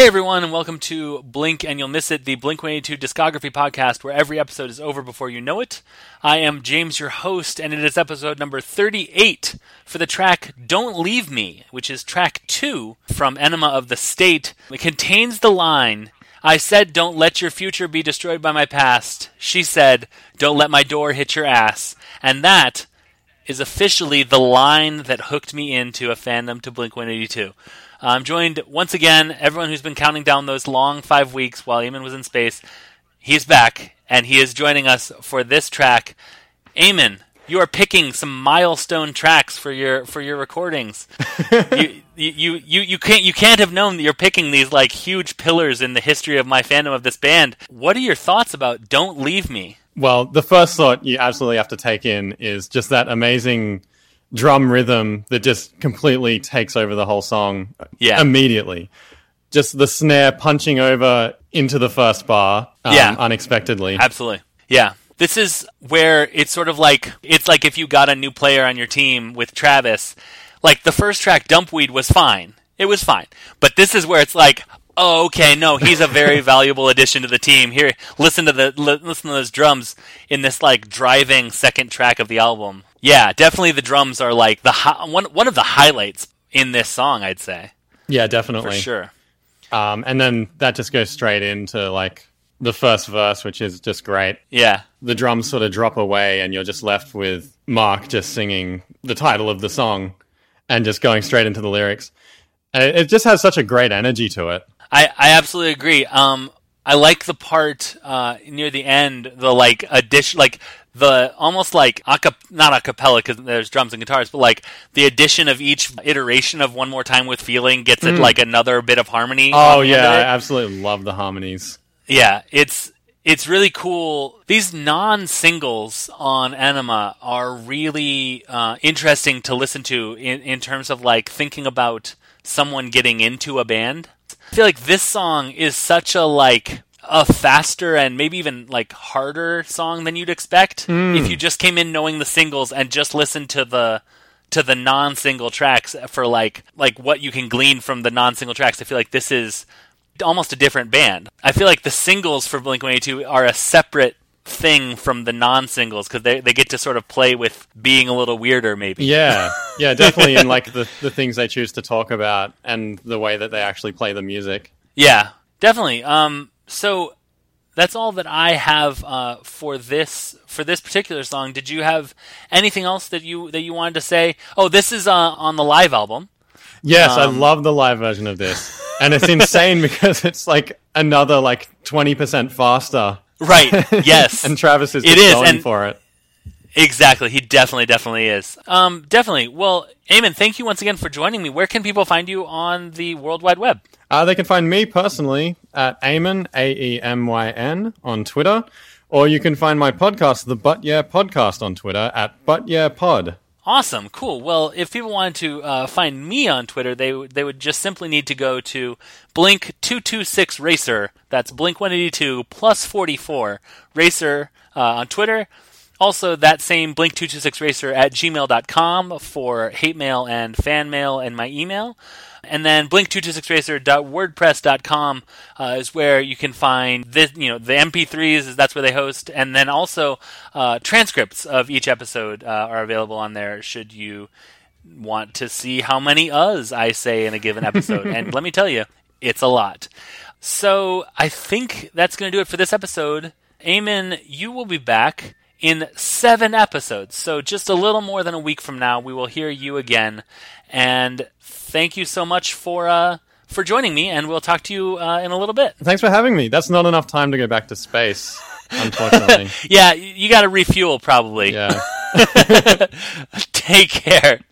Hey everyone, and welcome to Blink and You'll Miss It, the Blink 182 discography podcast where every episode is over before you know it. I am James, your host, and it is episode number 38 for the track Don't Leave Me, which is track 2 from Enema of the State. It contains the line I said, Don't let your future be destroyed by my past. She said, Don't let my door hit your ass. And that is officially the line that hooked me into a fandom to Blink 182. I'm joined once again, everyone who's been counting down those long five weeks while Aemyn was in space. He's back, and he is joining us for this track. Aemyn, you are picking some milestone tracks for your for your recordings. you, you you you can't you can't have known that you're picking these like huge pillars in the history of my fandom of this band. What are your thoughts about "Don't Leave Me"? Well, the first thought you absolutely have to take in is just that amazing drum rhythm that just completely takes over the whole song Yeah. immediately. Just the snare punching over into the first bar um, Yeah. unexpectedly. Absolutely. Yeah. This is where it's sort of like it's like if you got a new player on your team with Travis, like the first track Dumpweed was fine. It was fine. But this is where it's like, oh, okay, no, he's a very valuable addition to the team. Here, listen to the li- listen to those drums in this like driving second track of the album. Yeah, definitely the drums are like the hi- one one of the highlights in this song, I'd say. yeah, definitely. For sure. Um, and then that just goes straight into like the first verse, which is just great. Yeah. The drums sort of drop away, and you're just left with Mark just singing the title of the song and just going straight into the lyrics. And it just has such a great energy to it. I, I absolutely agree. Um, I like the part uh, near the end, the like addition, like the almost like aca- not a cappella because there's drums and guitars, but like the addition of each iteration of one more time with feeling gets it like another bit of harmony. Mm. Oh yeah, I absolutely love the harmonies. Yeah, it's it's really cool. These non-singles on Enema are really uh, interesting to listen to in, in terms of like thinking about someone getting into a band. I feel like this song is such a like a faster and maybe even like harder song than you'd expect hmm. if you just came in knowing the singles and just listened to the to the non-single tracks for like like what you can glean from the non-single tracks. I feel like this is almost a different band. I feel like the singles for Blink 182 are a separate thing from the non-singles because they they get to sort of play with being a little weirder maybe. Yeah, yeah, definitely in like the the things they choose to talk about and the way that they actually play the music. Yeah, definitely. Um, so that's all that I have uh, for this for this particular song. Did you have anything else that you that you wanted to say? Oh, this is uh, on the live album. Yes, I Um, love the live version of this, and it's insane because it's like another like twenty percent faster, Right. Yes. and Travis is It is, going and- for it. exactly. He definitely, definitely is. Um, definitely. Well, Aemyn, thank you once again for joining me. Where can people find you on the World Wide Web? Uh, they can find me personally at Aemyn, A E M Y N, on Twitter, or you can find my podcast, the But Yeah Podcast, on Twitter at But Yeah Pod. Awesome, cool. Well, if people wanted to uh, find me on Twitter, they they would just simply need to go to Blink two two six Racer. That's Blink one eighty two plus forty four Racer uh, on Twitter. Also, that same Blink two two six Racer at gmail.com for hate mail and fan mail and my email. And then blink226racer.wordpress.com uh, is where you can find this, you know, the MP3s. That's where they host, and then also uh, transcripts of each episode uh, are available on there. Should you want to see how many uhs I say in a given episode, and let me tell you, it's a lot. So I think that's going to do it for this episode. Aemyn, you will be back in seven episodes. So just a little more than a week from now, we will hear you again. And thank you so much for uh, for joining me. And we'll talk to you uh, in a little bit. Thanks for having me. That's not enough time to go back to space, unfortunately. Yeah, you got to refuel probably. yeah. Take care.